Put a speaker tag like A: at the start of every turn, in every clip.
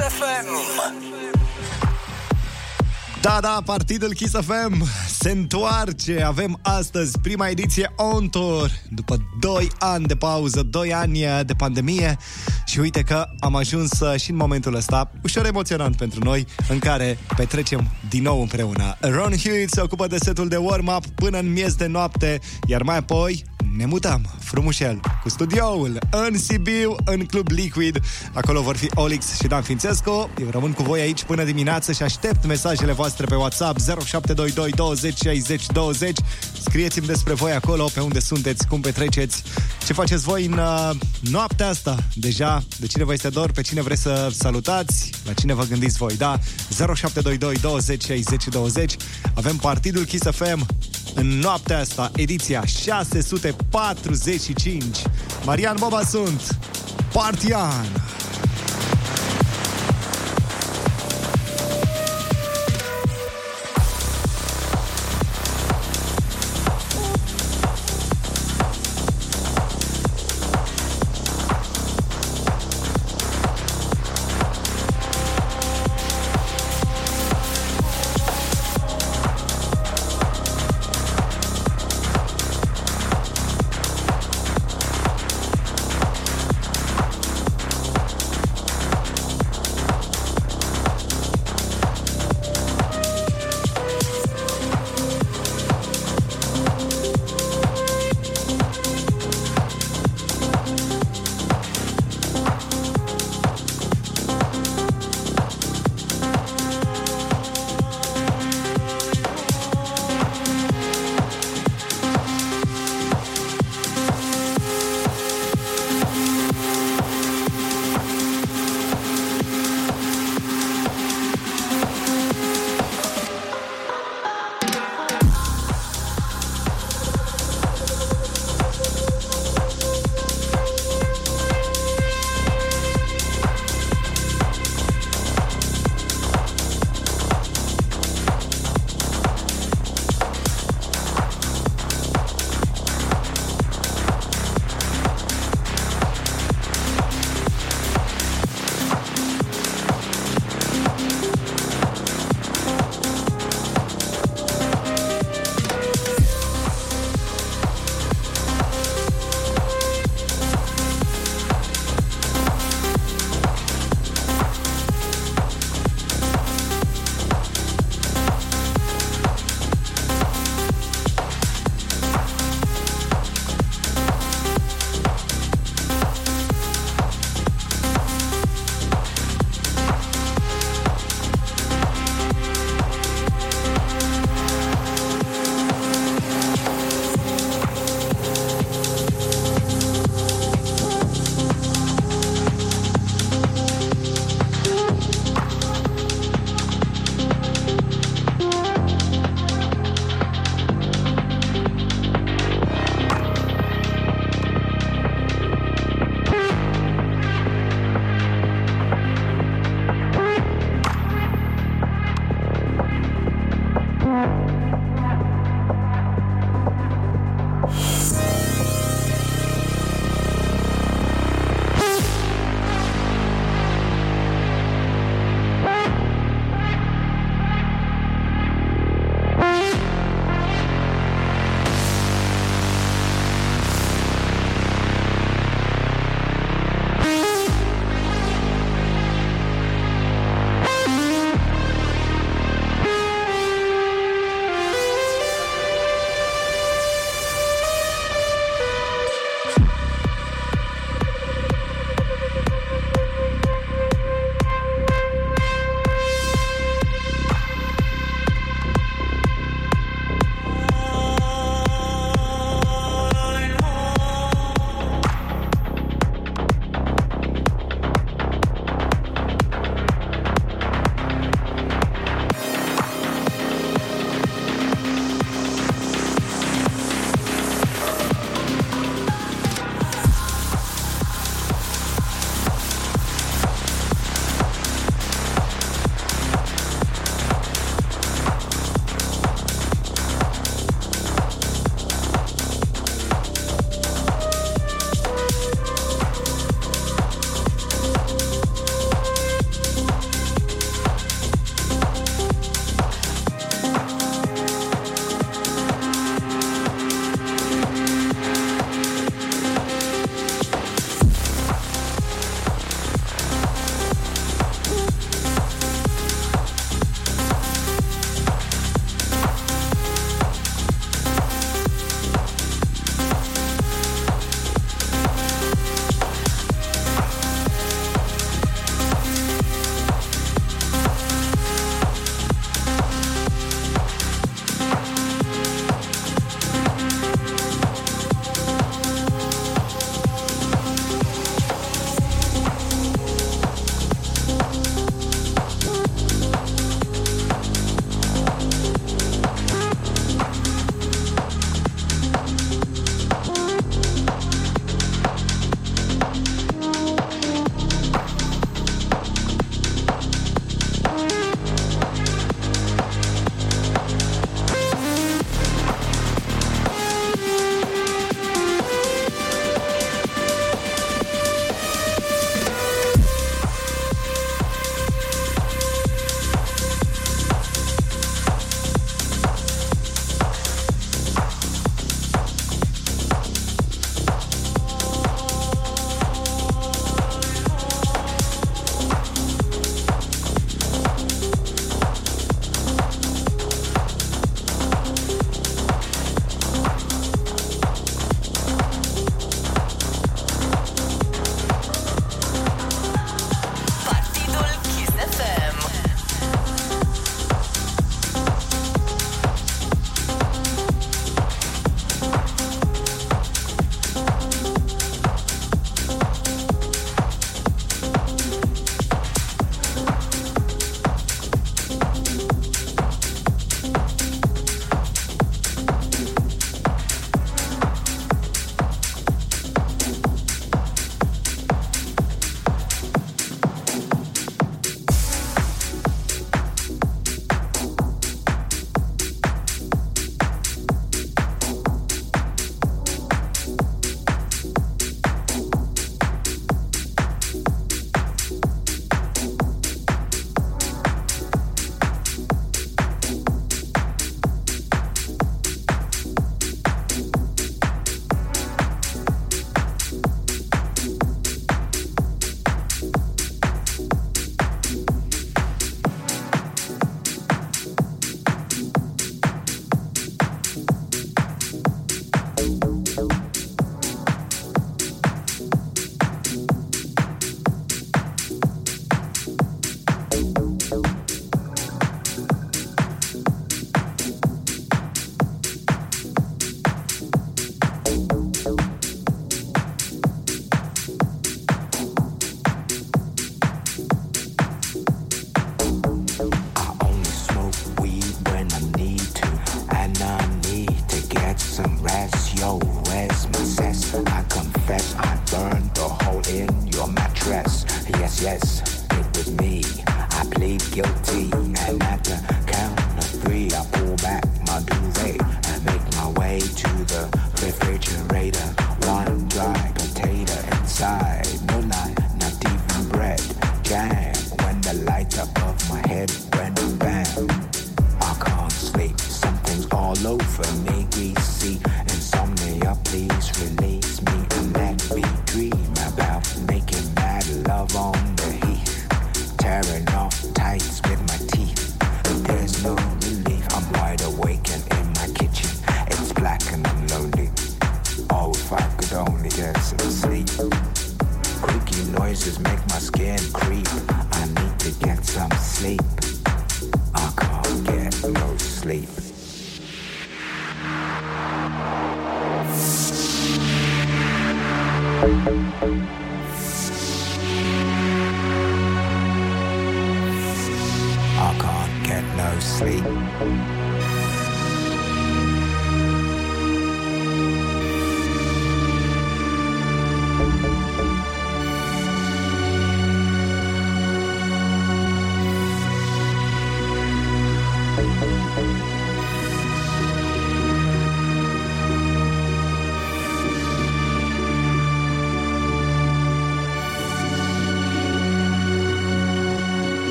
A: FM.
B: Da, da, partidul Kiss FM se întoarce. Avem astăzi prima ediție on tour după 2 ani de pauză, 2 ani de pandemie și uite că am ajuns uh, și în momentul ăsta ușor emoționant pentru noi în care petrecem din nou împreună. Ron Hewitt se ocupă de setul de warm-up până în miez de noapte, iar mai apoi ne mutăm frumușel cu studioul în Sibiu, în Club Liquid. Acolo vor fi Olix și Dan Fințescu. Eu rămân cu voi aici până dimineață și aștept mesajele voastre pe WhatsApp 0722 20 60 20. Scrieți-mi despre voi acolo, pe unde sunteți, cum petreceți, ce faceți voi în uh, noaptea asta. Deja, de cine vă este dor, pe cine vreți să salutați, la cine vă gândiți voi, da? 0722 20 60 20. Avem partidul Kiss FM în noaptea asta, ediția 645. Marian Boba sunt, Partian!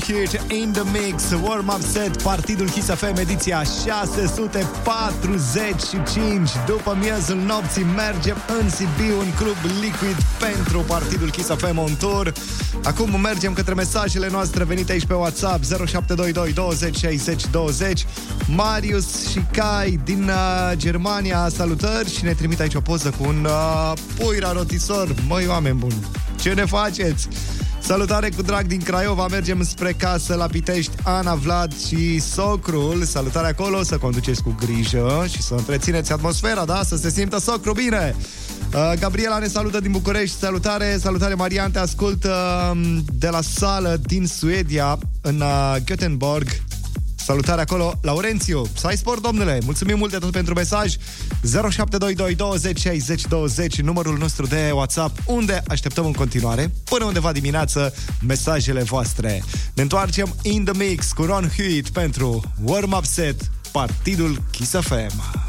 B: Ron Hit in the Mix, warm-up set, Partidul Kiss FM, ediția 645. După miezul nopții mergem în Sibiu, în club Liquid pentru Partidul Kiss FM on tour. Acum mergem către mesajele noastre venite aici pe WhatsApp 0722 20 60 20. Marius și Kai din uh, Germania, salutări și ne trimit aici o poză cu un uh, puira rotisor. Măi, oameni buni, ce ne faceți? Salutare cu drag din Craiova, mergem spre casă la Pitești, Ana, Vlad și socrul. Salutare acolo, să conduceți cu grijă și să întrețineți atmosfera, da? Să se simtă socru bine! Uh, Gabriela ne salută din București, salutare, salutare Marian, te ascult uh, de la sală din Suedia, în uh, Göteborg. Salutare acolo, Laurențiu. Să ai sport, domnule. Mulțumim mult de tot pentru mesaj. 0722 20 60 20, numărul nostru de WhatsApp, unde așteptăm în continuare, până undeva dimineață, mesajele voastre. Ne întoarcem in the mix cu Ron Hewitt pentru Warm Up Set, Partidul Kiss FM.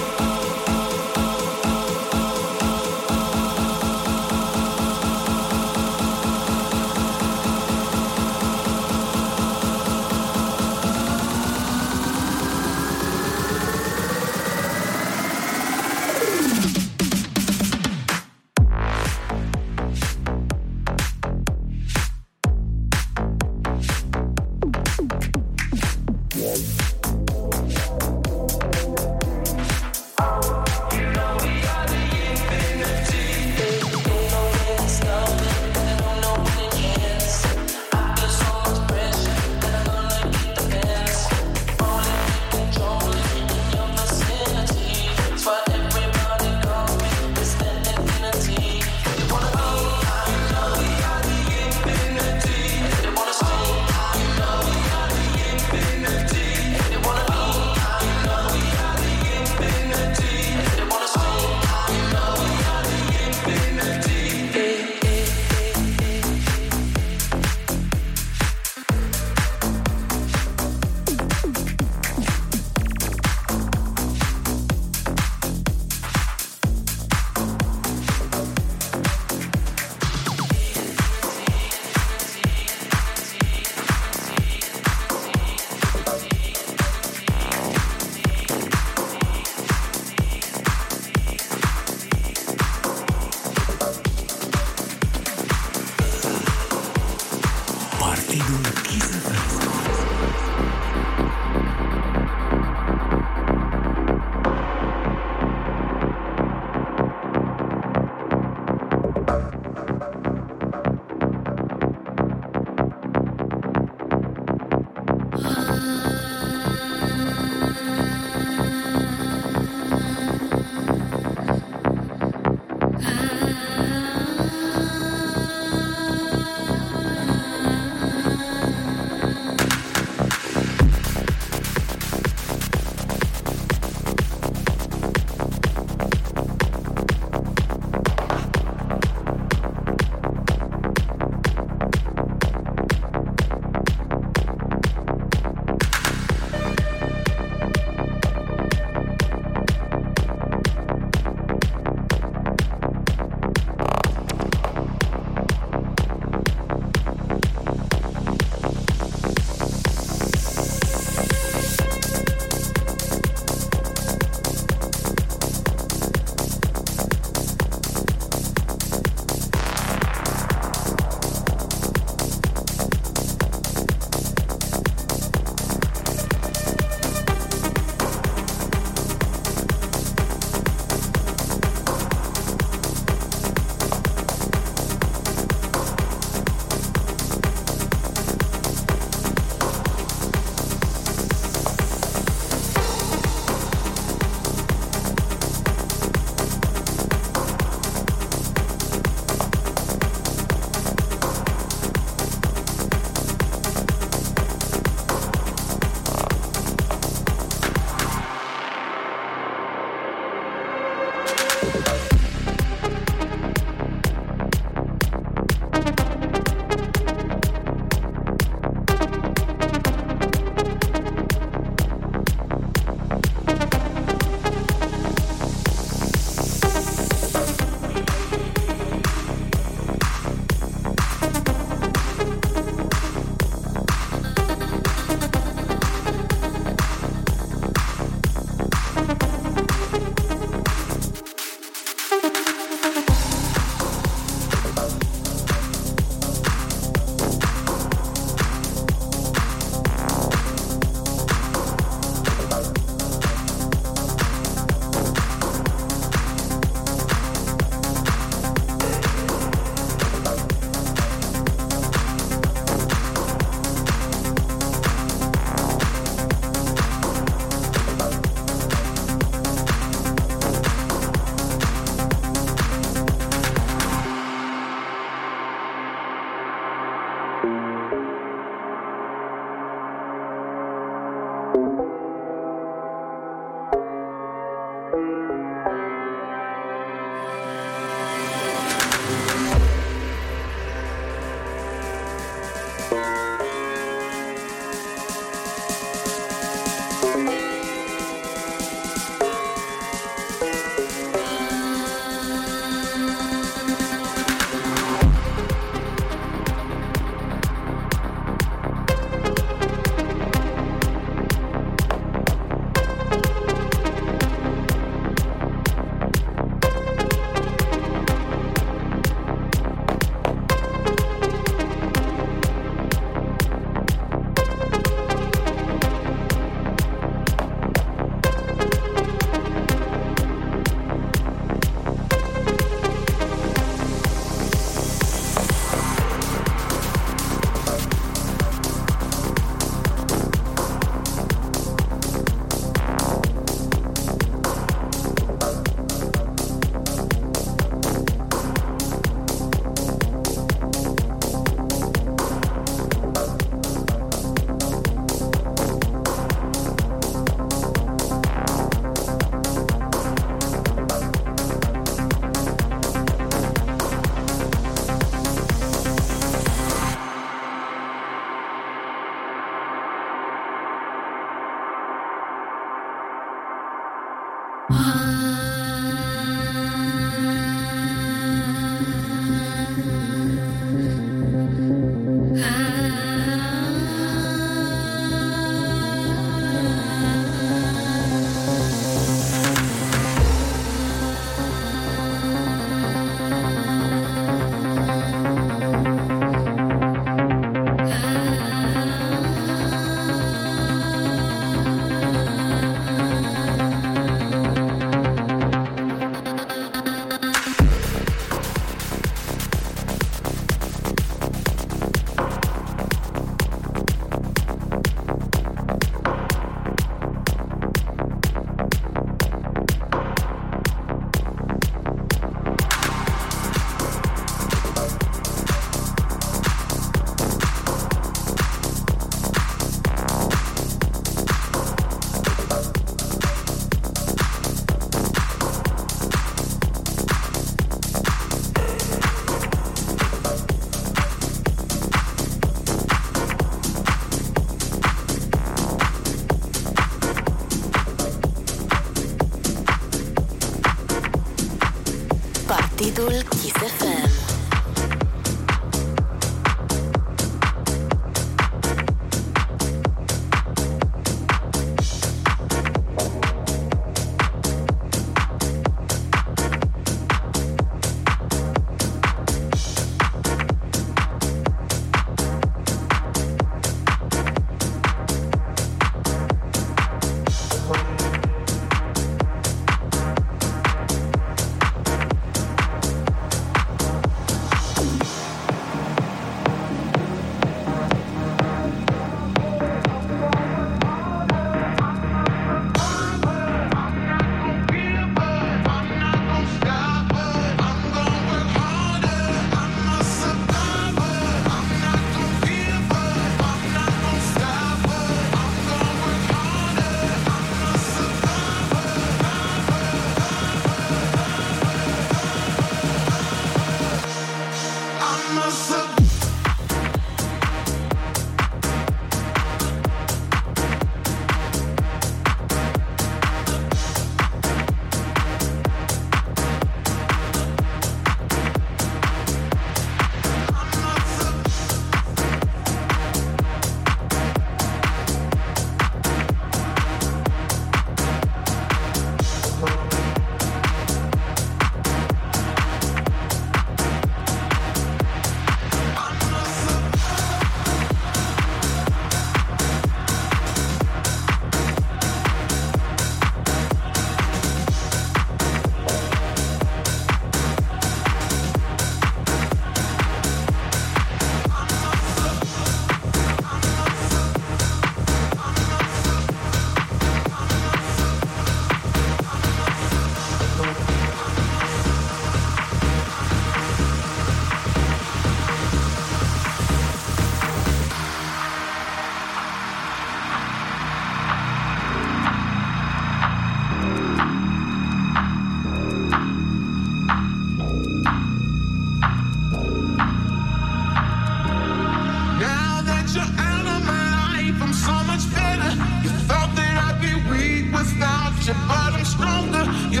C: Stronger. You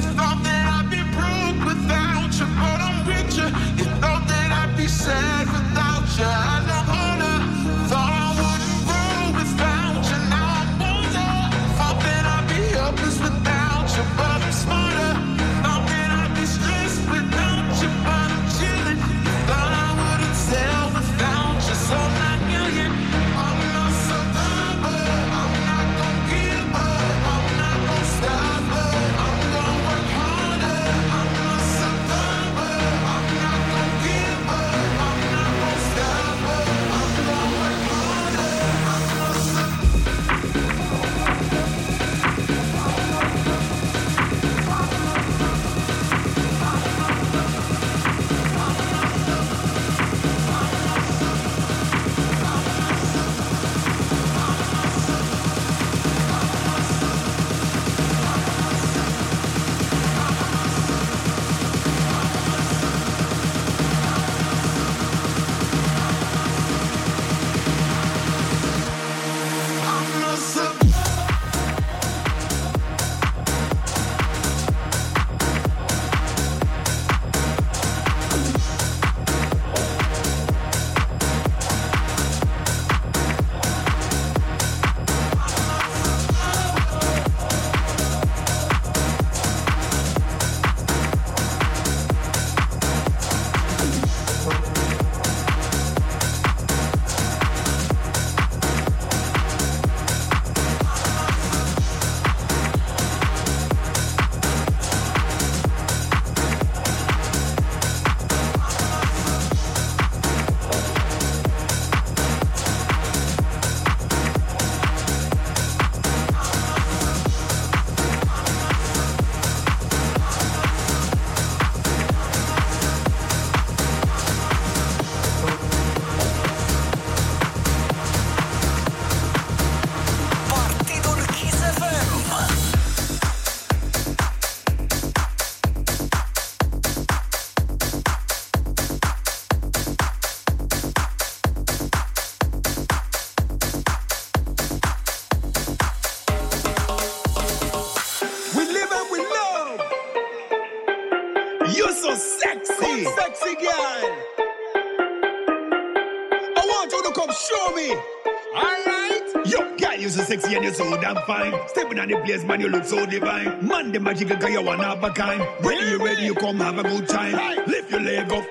C: so
D: damn fine. Stepping on the place, man, you look so divine. Man, the magic girl, you one of a kind. When you ready, you come have a good time. Lift your leg up.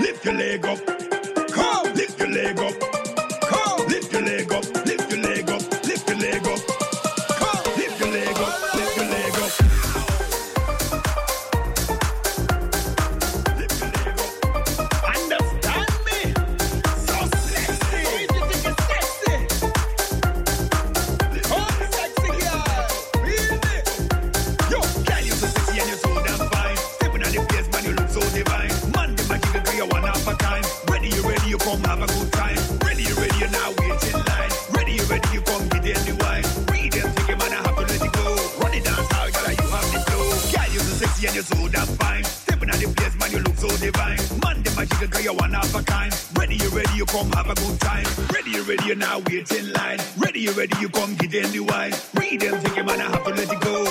D: Lift your leg up. Ready, you ready, you come, get in the wine. Read them, take your man, I have to let it go.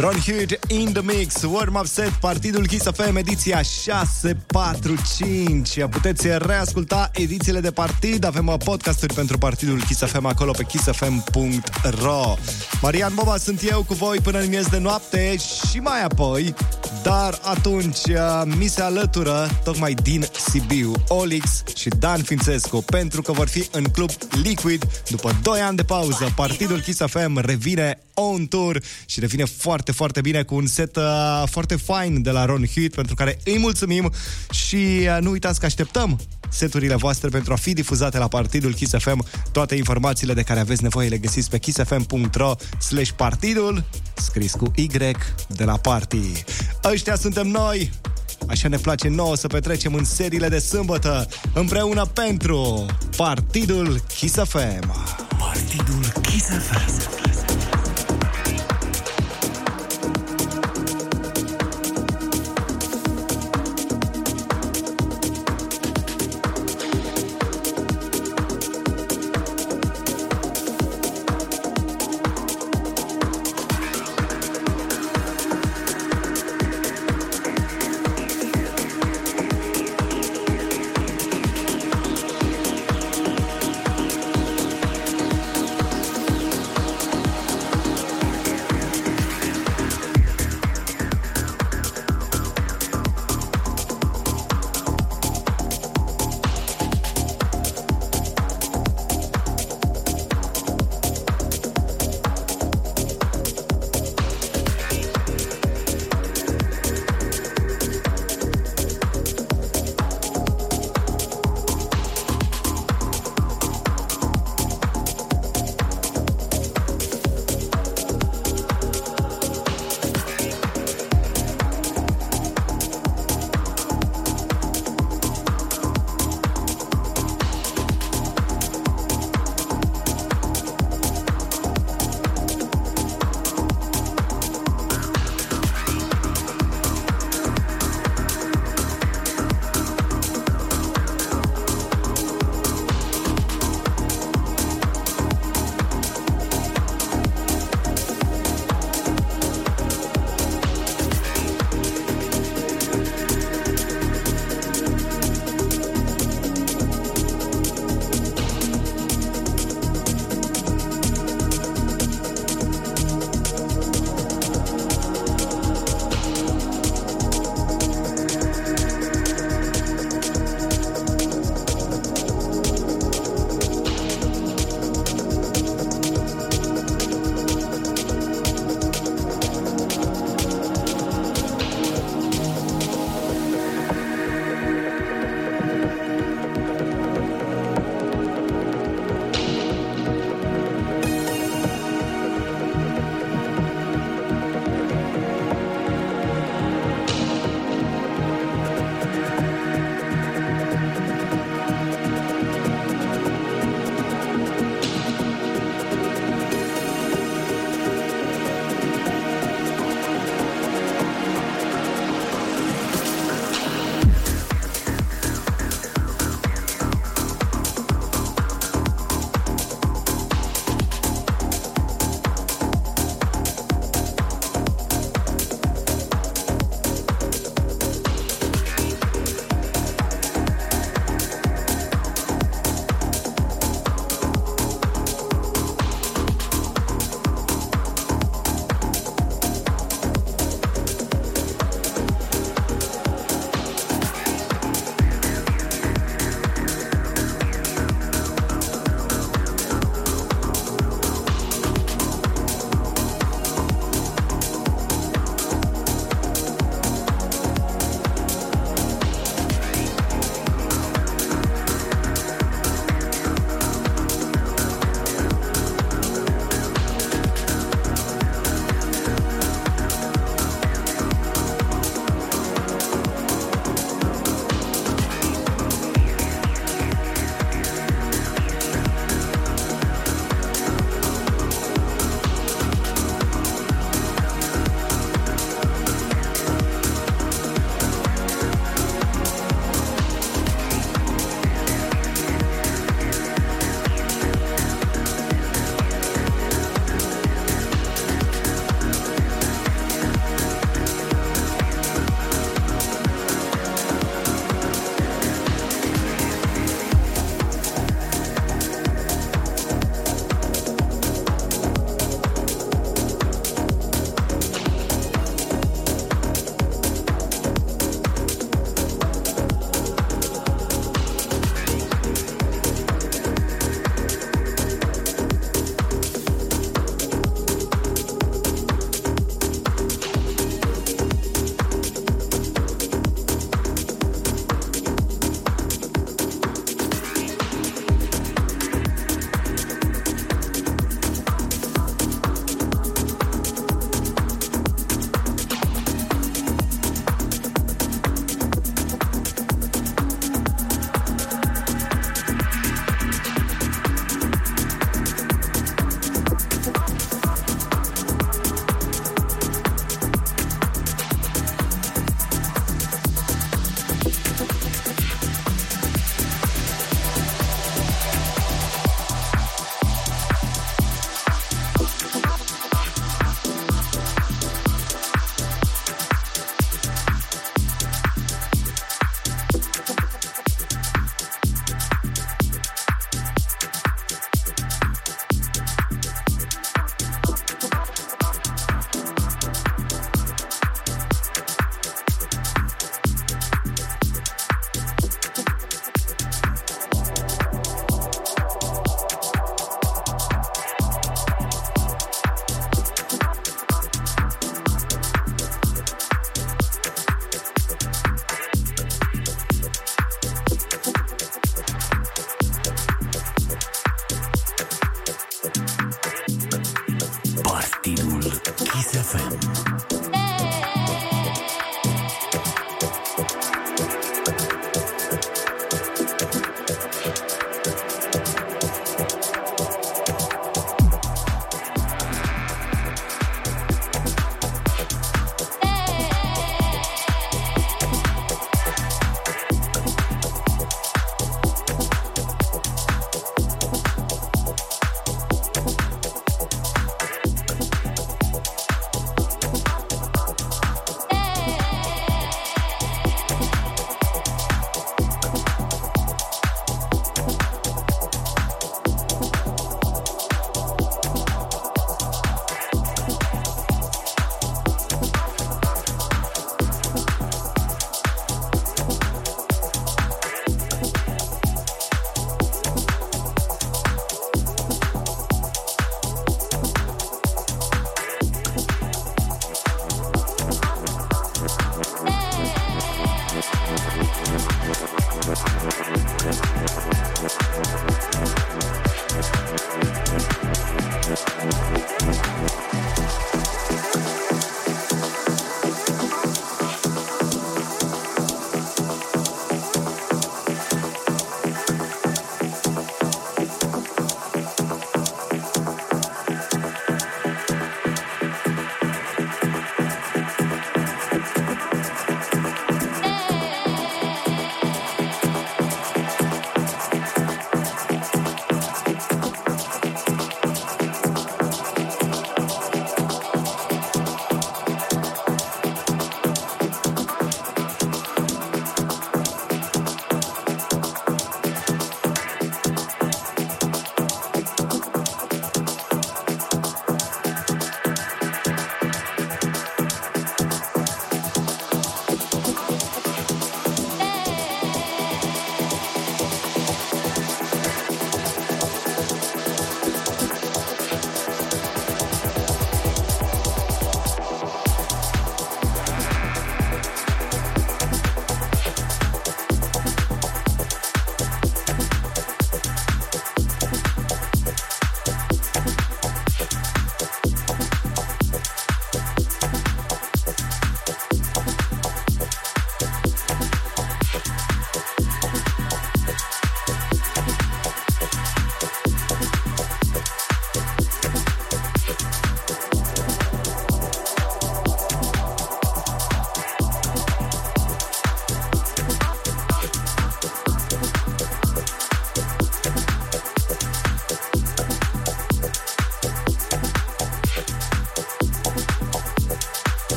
B: Ron Hood in the mix, warm-up set, Partidul Kiss FM, ediția 645. Puteți reasculta edițiile de partid, avem uh, podcasturi pentru Partidul Kiss FM acolo pe kissfm.ro. Marian Boba sunt eu cu voi până în miez de noapte și mai apoi, dar atunci uh, mi se alătură tocmai din Sibiu, Olix și Dan Fințescu, pentru că vor fi în club Liquid după 2 ani de pauză. Partidul Kiss FM revine on tour și revine foarte, foarte bine cu un set uh, foarte fain de la Ron Hewitt, pentru care îi mulțumim și uh, nu uitați că așteptăm seturile voastre pentru a fi difuzate la Partidul Kiss FM. Toate informațiile de care aveți nevoie le găsiți pe kissfm.ro slash partidul, scris cu Y de la party. Ăștia suntem noi! Așa ne place nouă să petrecem în seriile de sâmbătă împreună pentru Partidul Kiss FM.
E: Partidul Kiss FM.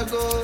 F: hago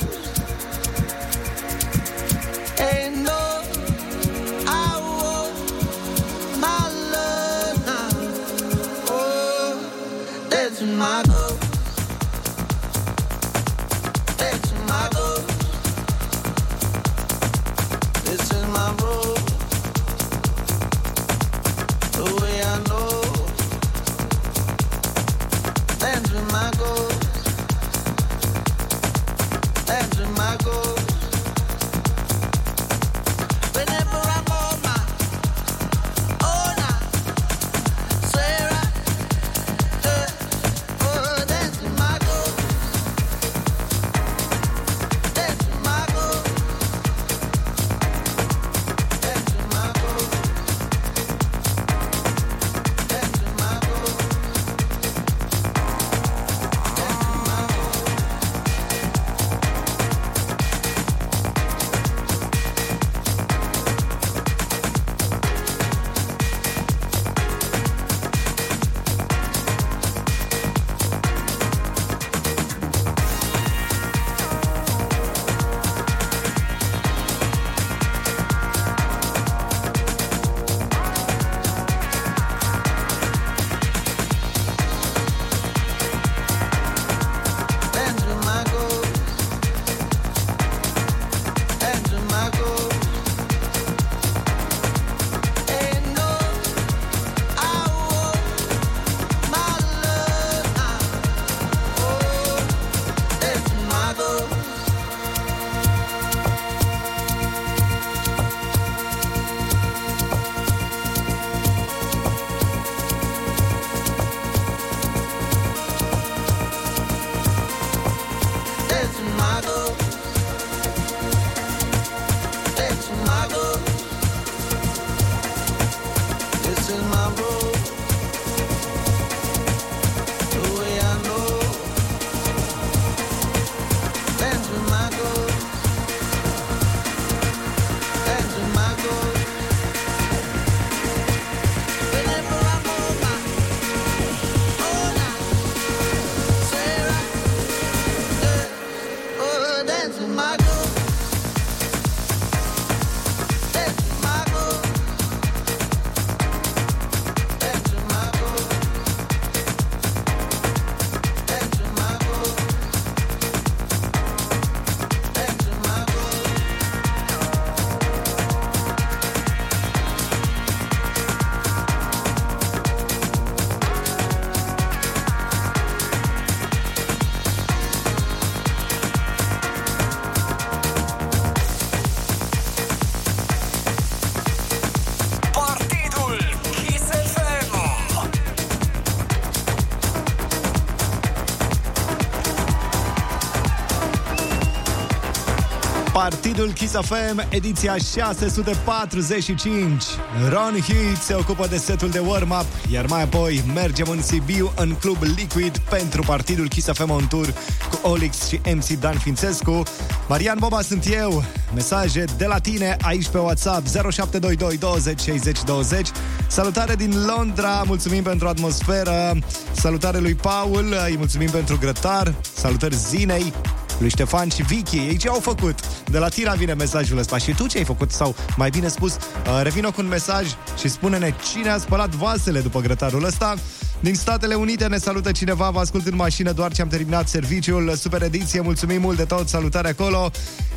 G: Partidul Kiss FM,
B: ediția 645. Ron Heath se ocupă de setul de warm-up, iar mai apoi mergem în Sibiu în club Liquid pentru Partidul Kiss FM on tour cu Olix și MC Dan Fințescu. Marian Boba sunt eu. Mesaje de la tine aici pe WhatsApp 0722 20 60 20. Salutare din Londra, mulțumim pentru atmosferă. Salutare lui Paul, îi mulțumim pentru grătar. Salutări Zinei, lui Ștefan și Vicky. Ei ce au făcut? De la Tira vine mesajul ăsta. Și tu ce ai făcut? Sau, mai bine spus, uh, revină cu un mesaj și spune-ne cine a spălat vasele după grătarul ăsta. Din Statele Unite ne salută cineva, vă ascult în mașină doar ce am terminat serviciul. Super ediție, mulțumim mult de tot, salutare acolo.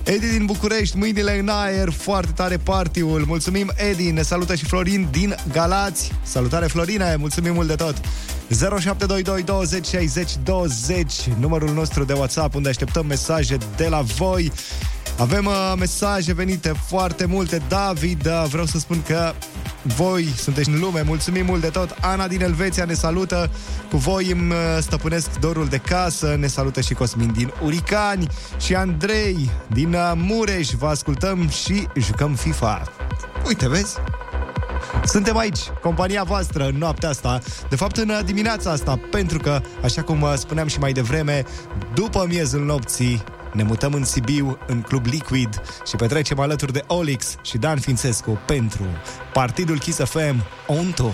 B: Edi din București, mâinile în aer, foarte tare partiul. Mulțumim, Edi, ne salută și Florin din Galați. Salutare, Florine, mulțumim mult de tot. 0722 20 60 20, numărul nostru de WhatsApp, unde așteptăm mesaje de la voi. Avem uh, mesaje venite foarte multe. David, uh, vreau să spun că voi sunteți în lume, mulțumim mult de tot. Ana din Elveția ne salută. Cu voi îmi uh, stăpânesc dorul de casă. Ne salută și Cosmin din Uricani și Andrei din uh, Mureș. Vă ascultăm și jucăm FIFA. Uite, vezi? Suntem aici, compania voastră, în noaptea asta, de fapt în uh, dimineața asta, pentru că, așa cum uh, spuneam și mai devreme, după miezul nopții, ne mutăm în Sibiu, în Club Liquid și petrecem alături de Olix și Dan Fințescu pentru Partidul Kiss FM On Tour.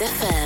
H: FM.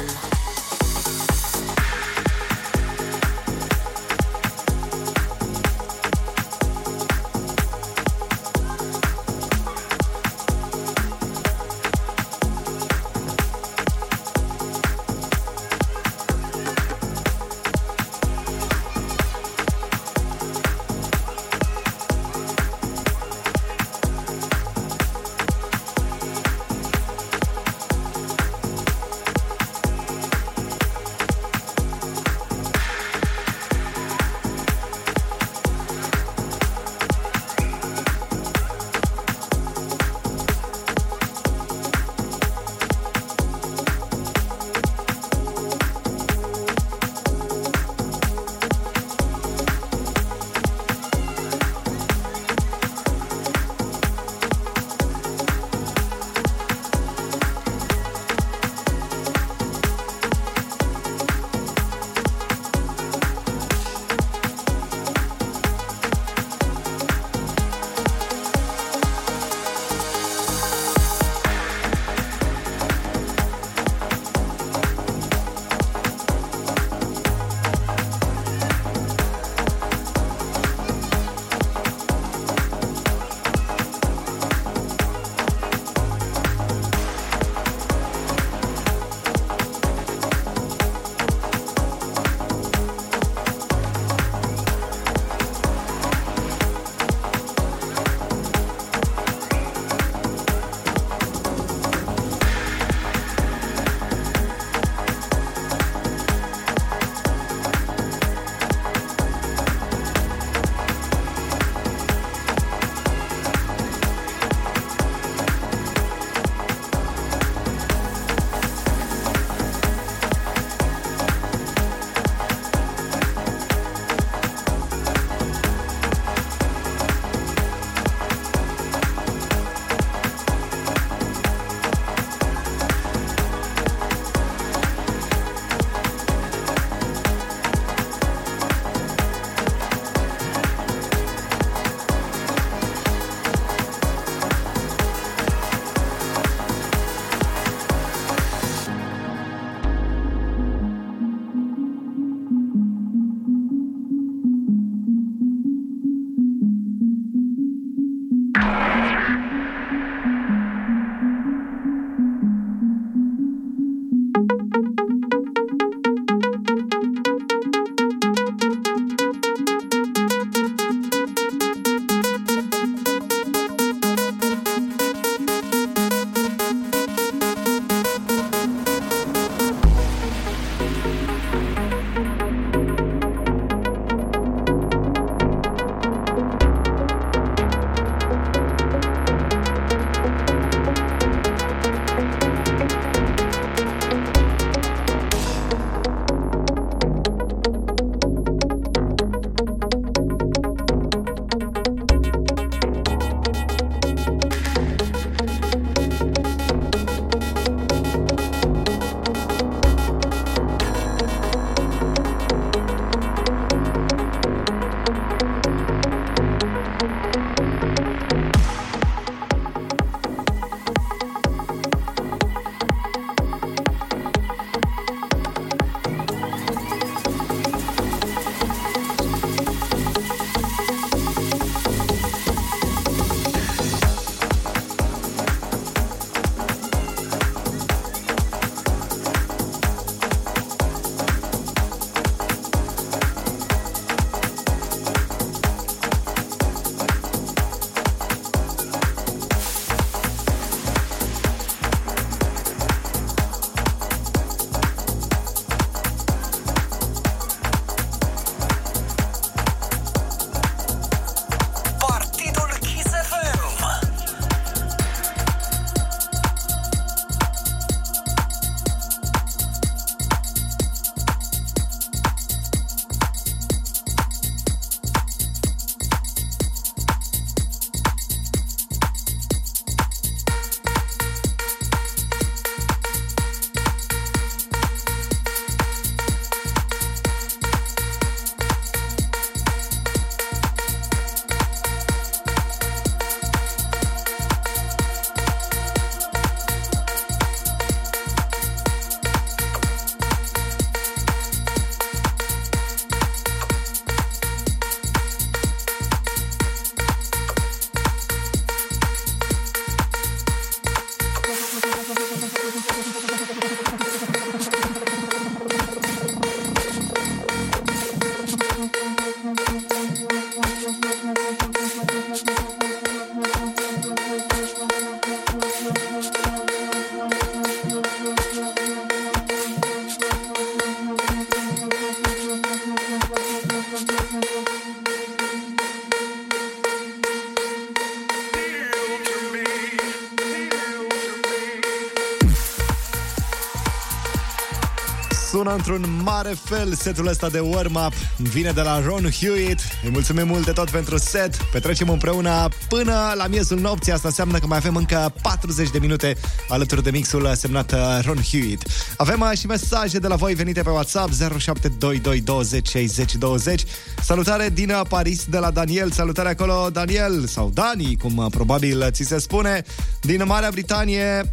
B: Într-un mare fel setul ăsta de warm-up. Vine de la Ron Hewitt. Îi mulțumim mult de tot pentru set. Petrecem împreună până la miezul nopții. Asta înseamnă că mai avem încă 40 de minute alături de mixul semnat uh, Ron Hewitt. Avem uh, și mesaje de la voi venite pe WhatsApp 0722 20 60 20. Salutare din uh, Paris de la Daniel. Salutare acolo Daniel sau Dani, cum uh, probabil ți se spune. Din Marea Britanie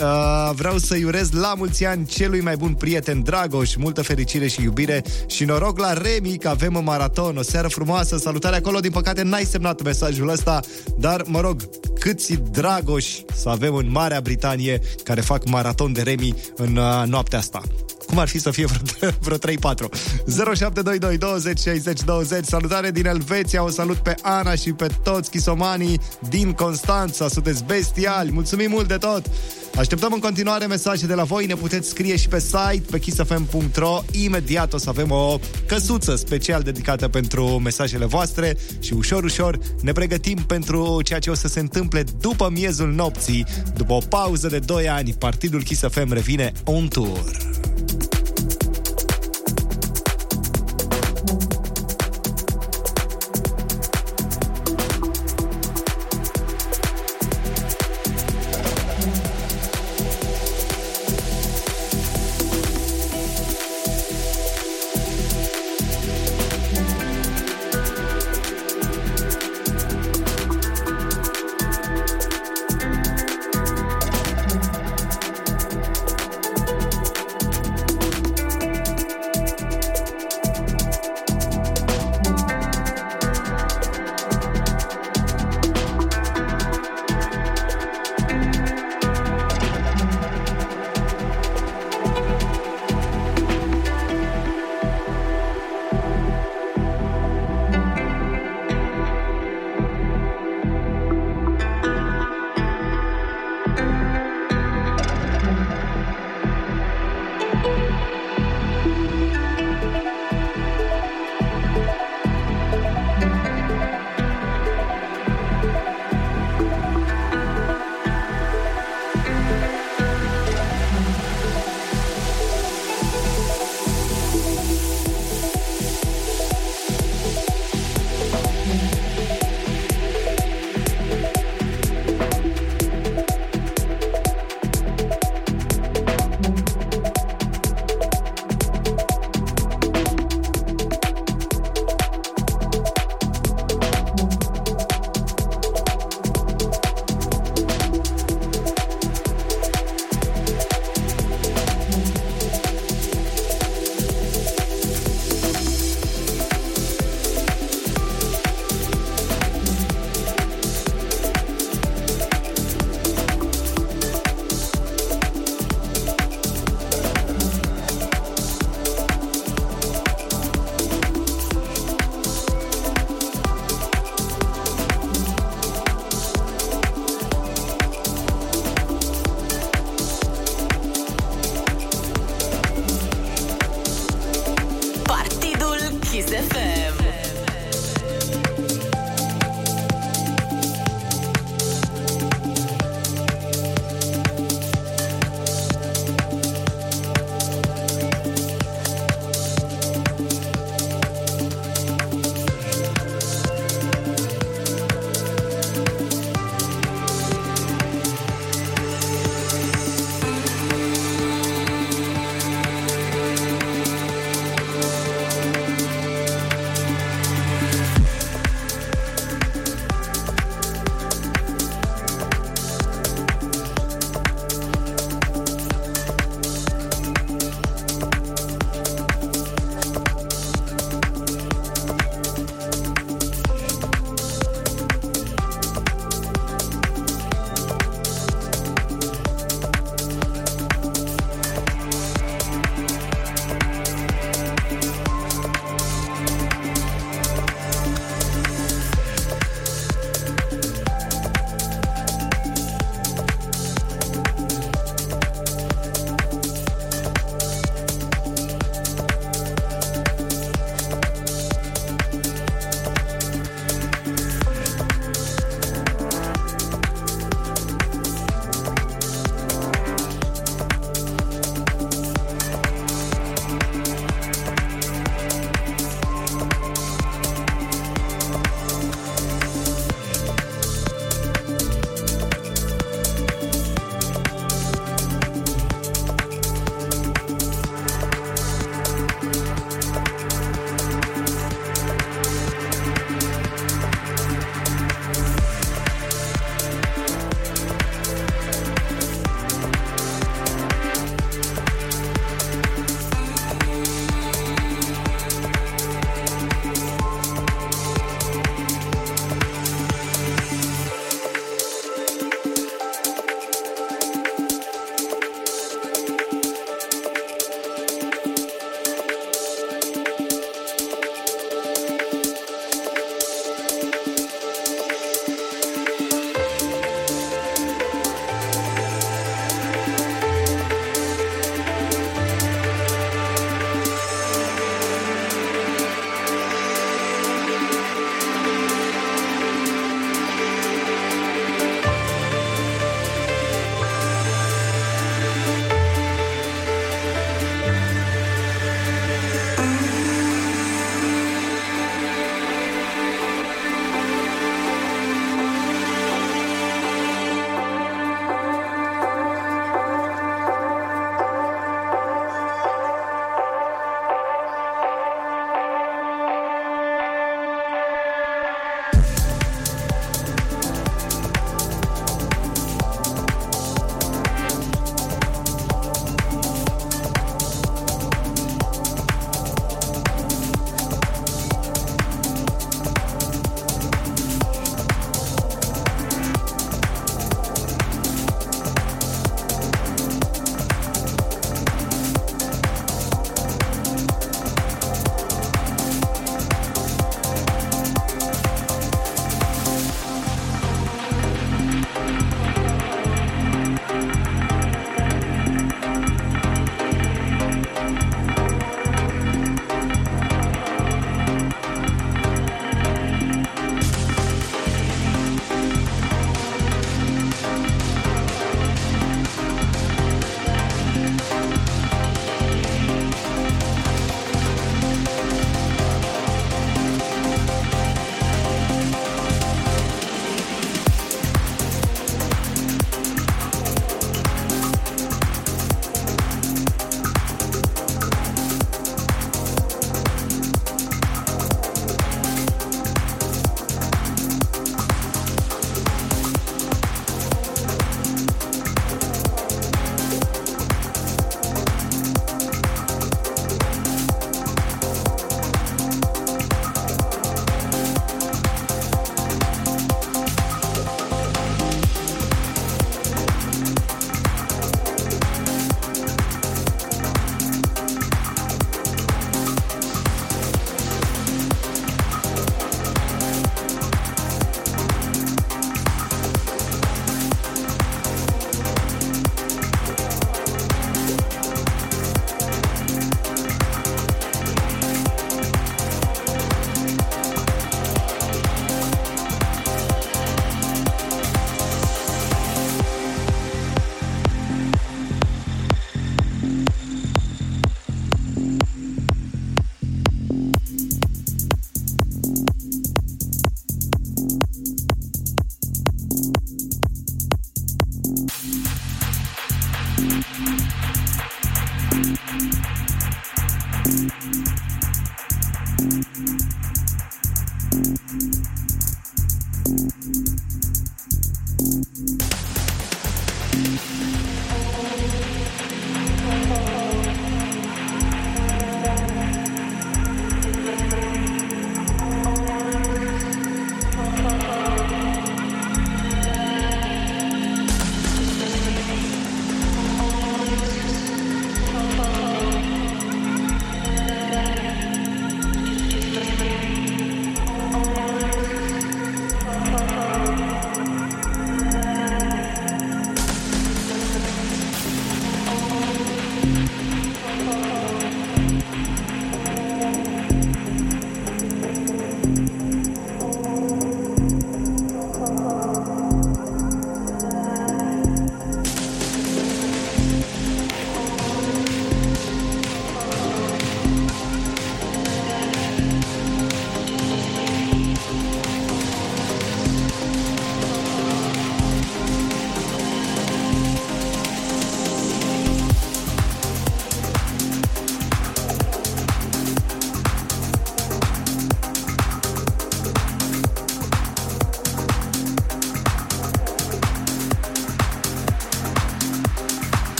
B: Uh, vreau să-i urez la mulți ani celui mai bun prieten Dragoș, multă fericire și iubire și noroc la Remi că avem un maraton, o seară frumoasă, salutare acolo, din păcate n-ai semnat mesajul ăsta, dar mă rog, câți Dragoși să avem în Marea Britanie care fac maraton de Remi în uh, noaptea asta. Cum ar fi să fie vreo, vreo 3-4 0722 20 60 20 Salutare din Elveția O salut pe Ana și pe toți chisomanii Din Constanța. Sunteți bestiali Mulțumim mult de tot. Așteptăm în continuare mesaje de la voi. Ne puteți scrie și pe site Pe kissfm.ro Imediat o să avem o căsuță special dedicată pentru mesajele voastre Și ușor, ușor ne pregătim pentru ceea ce o să se întâmple după miezul nopții După o pauză de 2 ani. Partidul Kiss FM revine on tour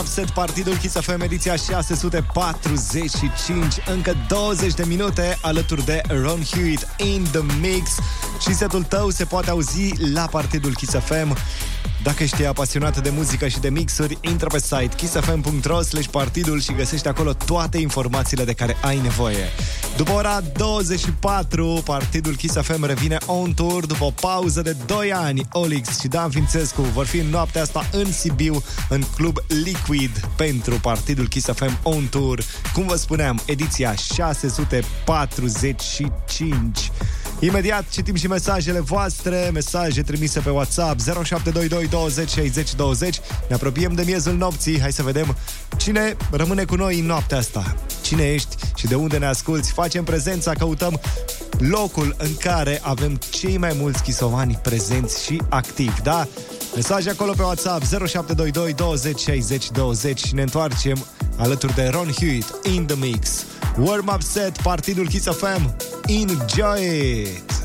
B: Warm Up Set, partidul Kiss FM, ediția 645, încă 20 de minute alături de Ron Hewitt in the mix și setul tău se poate auzi la partidul Kiss FM. Dacă ești apasionat de muzică și de mixuri, intră pe site kissfm.ro slash partidul și găsești acolo toate informațiile de care ai nevoie. După ora 24, partidul Kiss FM revine on tour după o pauză de 2 ani. Olix și Dan Fințescu vor fi în noaptea asta în Sibiu, în club Liquid, pentru partidul Kiss FM on tour. Cum vă spuneam, ediția 645. Imediat citim și mesajele voastre, mesaje trimise pe WhatsApp 0722 20 60 20. Ne apropiem de miezul nopții. Hai să vedem cine rămâne cu noi în noaptea asta. Cine ești și de unde ne asculti? Facem prezența, căutăm locul în care avem cei mai mulți chisovani prezenți și activi, da? Mesaje acolo pe WhatsApp 0722 20 60 20 și ne întoarcem alături de Ron Hewitt in the mix. Warm up set, partidul Kiss FM. Enjoy it!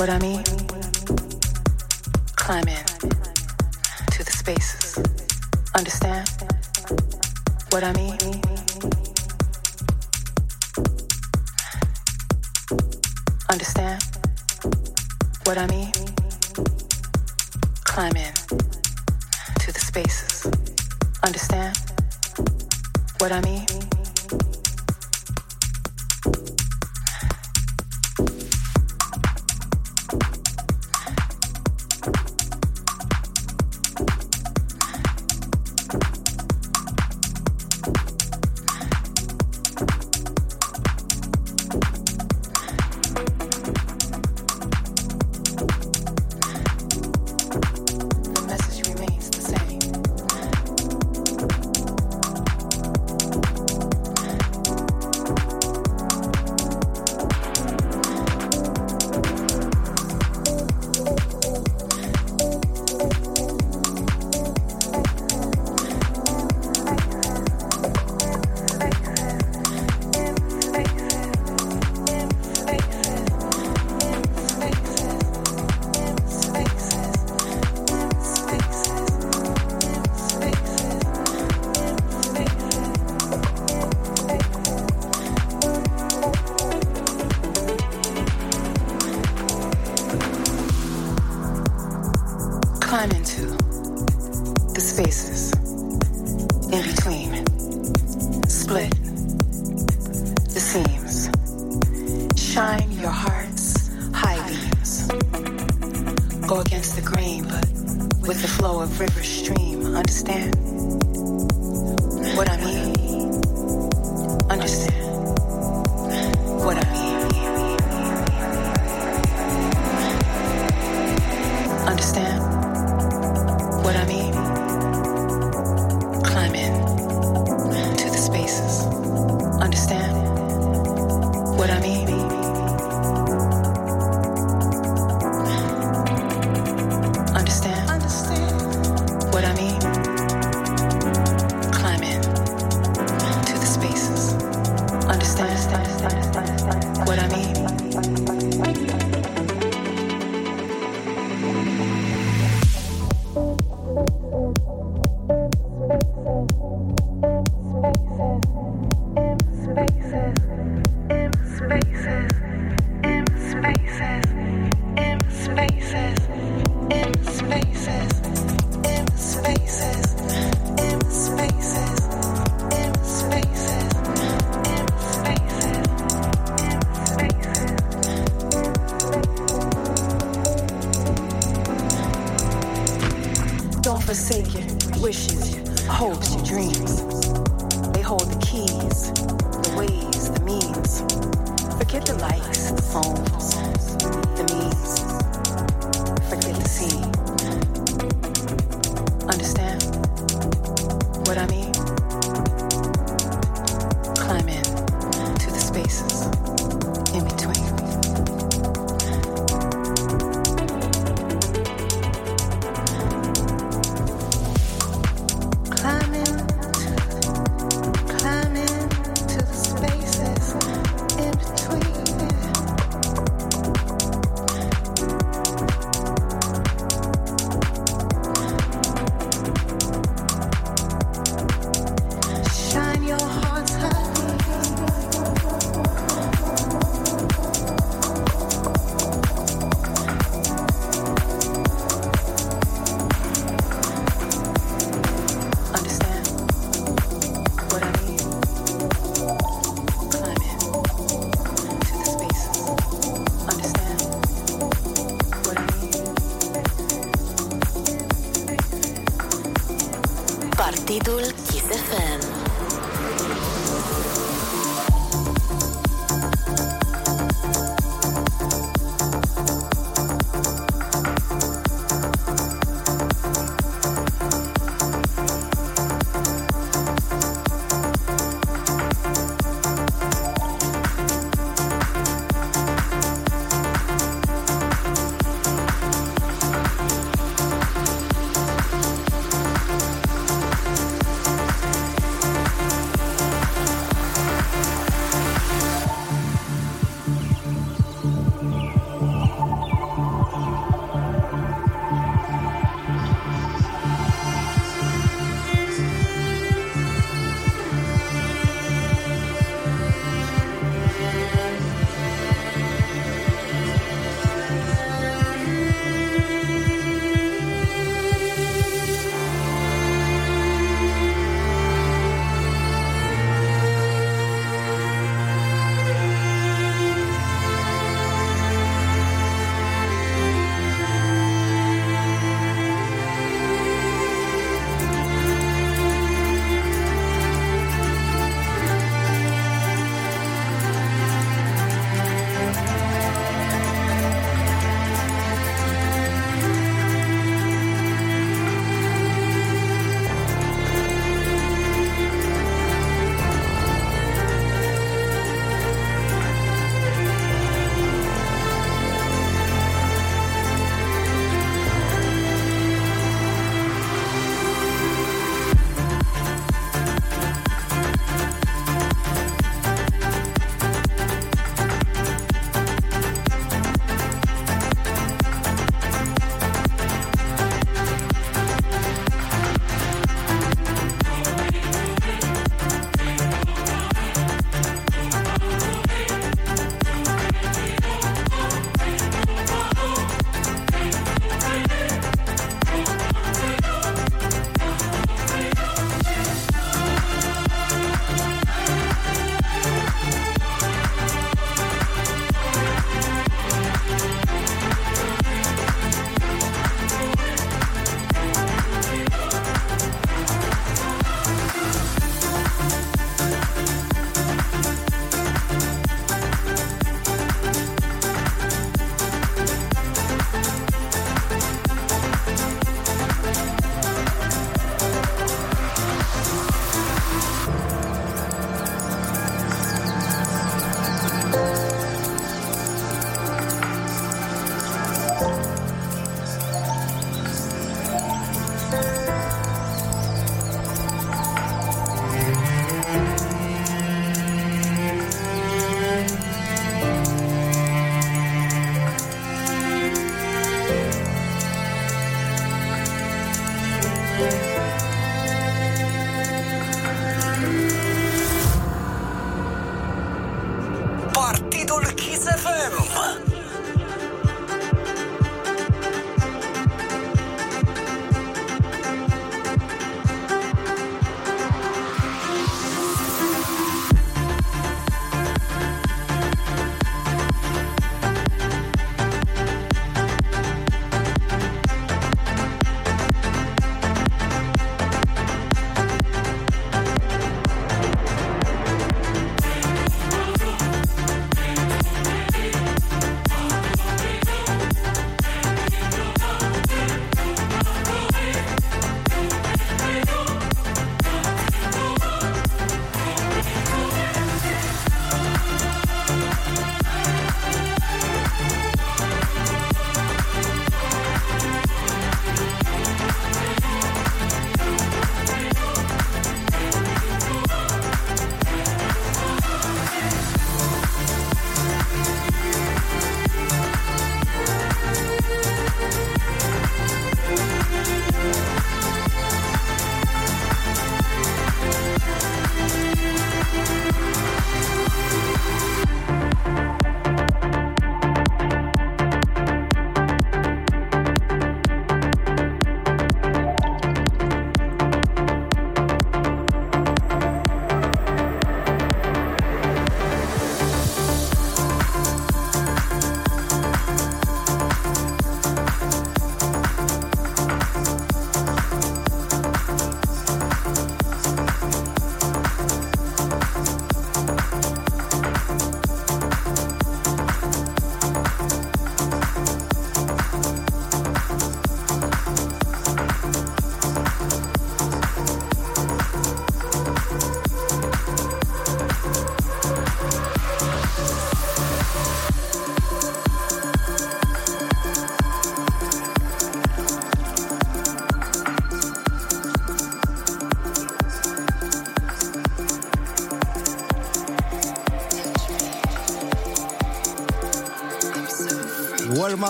I: What I mean?
E: faces.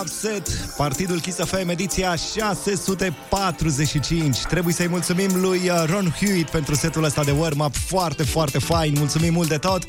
B: Warm Up Set, Partidul Kiss FM, ediția 645. Trebuie să-i mulțumim lui uh, Ron Hewitt pentru setul ăsta de warm-up foarte, foarte fain. Mulțumim mult de tot.